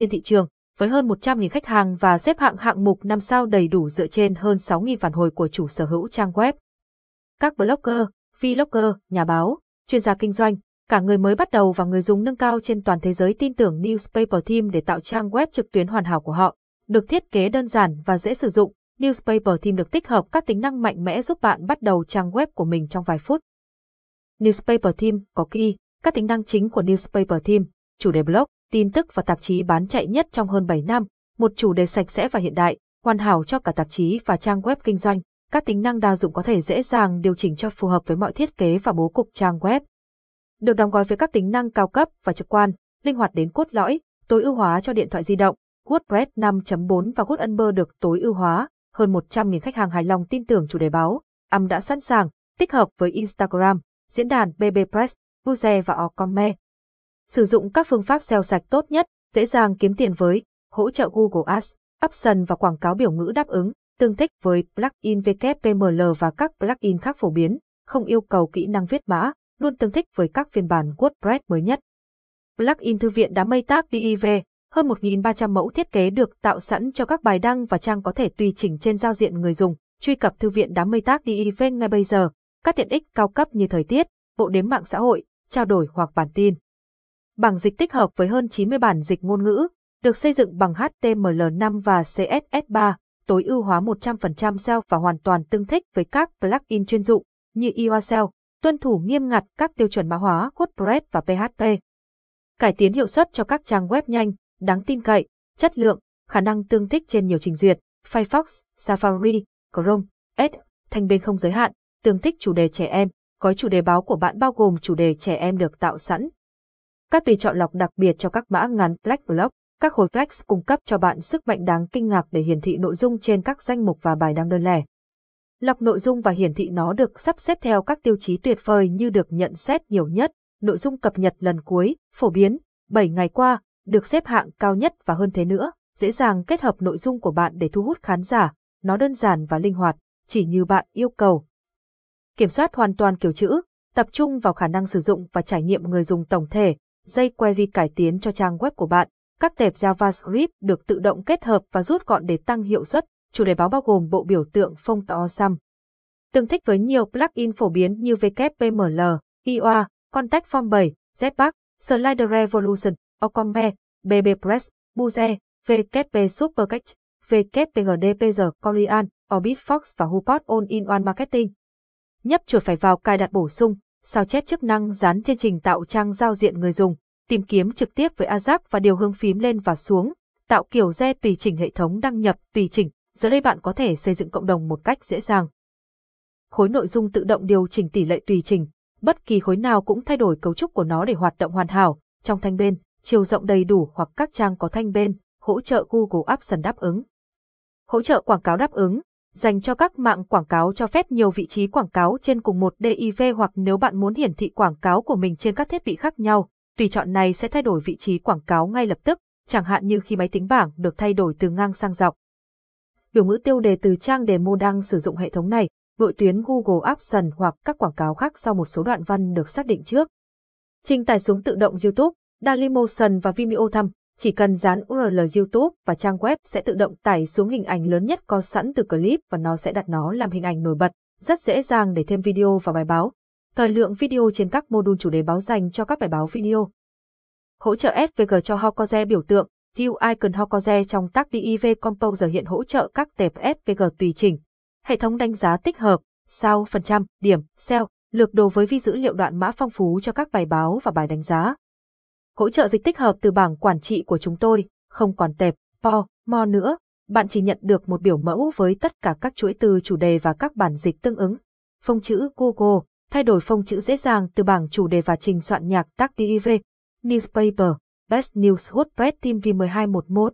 trên thị trường, với hơn 100.000 khách hàng và xếp hạng hạng mục 5 sao đầy đủ dựa trên hơn 6.000 phản hồi của chủ sở hữu trang web. Các blogger, vlogger, nhà báo, chuyên gia kinh doanh, cả người mới bắt đầu và người dùng nâng cao trên toàn thế giới tin tưởng Newspaper Team để tạo trang web trực tuyến hoàn hảo của họ. Được thiết kế đơn giản và dễ sử dụng, Newspaper Team được tích hợp các tính năng mạnh mẽ giúp bạn bắt đầu trang web của mình trong vài phút. Newspaper Team có key, các tính năng chính của Newspaper Team, chủ đề blog, tin tức và tạp chí bán chạy nhất trong hơn 7 năm, một chủ đề sạch sẽ và hiện đại, hoàn hảo cho cả tạp chí và trang web kinh doanh. Các tính năng đa dụng có thể dễ dàng điều chỉnh cho phù hợp với mọi thiết kế và bố cục trang web. Được đóng gói với các tính năng cao cấp và trực quan, linh hoạt đến cốt lõi, tối ưu hóa cho điện thoại di động. WordPress 5.4 và Gutenberg được tối ưu hóa, hơn 100.000 khách hàng hài lòng tin tưởng chủ đề báo, âm đã sẵn sàng, tích hợp với Instagram, diễn đàn BB Press, Buze và Ocome. Sử dụng các phương pháp SEO sạch tốt nhất, dễ dàng kiếm tiền với, hỗ trợ Google Ads, Option và quảng cáo biểu ngữ đáp ứng, tương thích với plugin WPML và các plugin khác phổ biến, không yêu cầu kỹ năng viết mã, luôn tương thích với các phiên bản WordPress mới nhất. Plugin thư viện đám mây tác DIV, hơn 1.300 mẫu thiết kế được tạo sẵn cho các bài đăng và trang có thể tùy chỉnh trên giao diện người dùng. Truy cập thư viện đám mây tác DIV ngay bây giờ. Các tiện ích cao cấp như thời tiết, bộ đếm mạng xã hội, trao đổi hoặc bản tin. Bảng dịch tích hợp với hơn 90 bản dịch ngôn ngữ, được xây dựng bằng HTML5 và CSS3, tối ưu hóa 100% SEO và hoàn toàn tương thích với các plugin chuyên dụng như EOSEO, tuân thủ nghiêm ngặt các tiêu chuẩn mã hóa WordPress và PHP. Cải tiến hiệu suất cho các trang web nhanh, đáng tin cậy, chất lượng, khả năng tương thích trên nhiều trình duyệt, Firefox, Safari, Chrome, Edge, thành bên không giới hạn, tương thích chủ đề trẻ em, gói chủ đề báo của bạn bao gồm chủ đề trẻ em được tạo sẵn. Các tùy chọn lọc đặc biệt cho các mã ngắn Flex Block, các khối Flex cung cấp cho bạn sức mạnh đáng kinh ngạc để hiển thị nội dung trên các danh mục và bài đăng đơn lẻ. Lọc nội dung và hiển thị nó được sắp xếp theo các tiêu chí tuyệt vời như được nhận xét nhiều nhất, nội dung cập nhật lần cuối, phổ biến, 7 ngày qua, được xếp hạng cao nhất và hơn thế nữa, dễ dàng kết hợp nội dung của bạn để thu hút khán giả, nó đơn giản và linh hoạt, chỉ như bạn yêu cầu. Kiểm soát hoàn toàn kiểu chữ, tập trung vào khả năng sử dụng và trải nghiệm người dùng tổng thể, dây query cải tiến cho trang web của bạn. Các tệp JavaScript được tự động kết hợp và rút gọn để tăng hiệu suất, chủ đề báo bao gồm bộ biểu tượng phông awesome. Tương thích với nhiều plugin phổ biến như WPML, IOA, Contact Form 7, Jetpack, Slider Revolution, Ocombe, BB Press, Buze, WP Supercatch, WPGDPG, Corian, Orbitfox và Hubot All-in-One Marketing. Nhấp chuột phải vào cài đặt bổ sung, sao chép chức năng dán trên trình tạo trang giao diện người dùng, tìm kiếm trực tiếp với AZAC và điều hướng phím lên và xuống, tạo kiểu re tùy chỉnh hệ thống đăng nhập tùy chỉnh, giờ đây bạn có thể xây dựng cộng đồng một cách dễ dàng. Khối nội dung tự động điều chỉnh tỷ lệ tùy chỉnh, bất kỳ khối nào cũng thay đổi cấu trúc của nó để hoạt động hoàn hảo, trong thanh bên, chiều rộng đầy đủ hoặc các trang có thanh bên, hỗ trợ Google Apps đáp ứng. Hỗ trợ quảng cáo đáp ứng, dành cho các mạng quảng cáo cho phép nhiều vị trí quảng cáo trên cùng một DIV hoặc nếu bạn muốn hiển thị quảng cáo của mình trên các thiết bị khác nhau, tùy chọn này sẽ thay đổi vị trí quảng cáo ngay lập tức, chẳng hạn như khi máy tính bảng được thay đổi từ ngang sang dọc. Biểu ngữ tiêu đề từ trang demo đang sử dụng hệ thống này, nội tuyến Google Ads hoặc các quảng cáo khác sau một số đoạn văn được xác định trước. Trình tải xuống tự động YouTube, Dailymotion và Vimeo thăm, chỉ cần dán URL YouTube và trang web sẽ tự động tải xuống hình ảnh lớn nhất có sẵn từ clip và nó sẽ đặt nó làm hình ảnh nổi bật, rất dễ dàng để thêm video vào bài báo. Thời lượng video trên các mô đun chủ đề báo dành cho các bài báo video. Hỗ trợ SVG cho Hokoze biểu tượng, View Icon Hokoze trong tác DIV Composer hiện hỗ trợ các tệp SVG tùy chỉnh. Hệ thống đánh giá tích hợp, sao, phần trăm, điểm, SEO, lược đồ với vi dữ liệu đoạn mã phong phú cho các bài báo và bài đánh giá. Hỗ trợ dịch tích hợp từ bảng quản trị của chúng tôi, không còn tệp, po, mo nữa, bạn chỉ nhận được một biểu mẫu với tất cả các chuỗi từ chủ đề và các bản dịch tương ứng. Phông chữ Google, thay đổi phông chữ dễ dàng từ bảng chủ đề và trình soạn nhạc tác DIV, Newspaper, Best News WordPress Team V1211,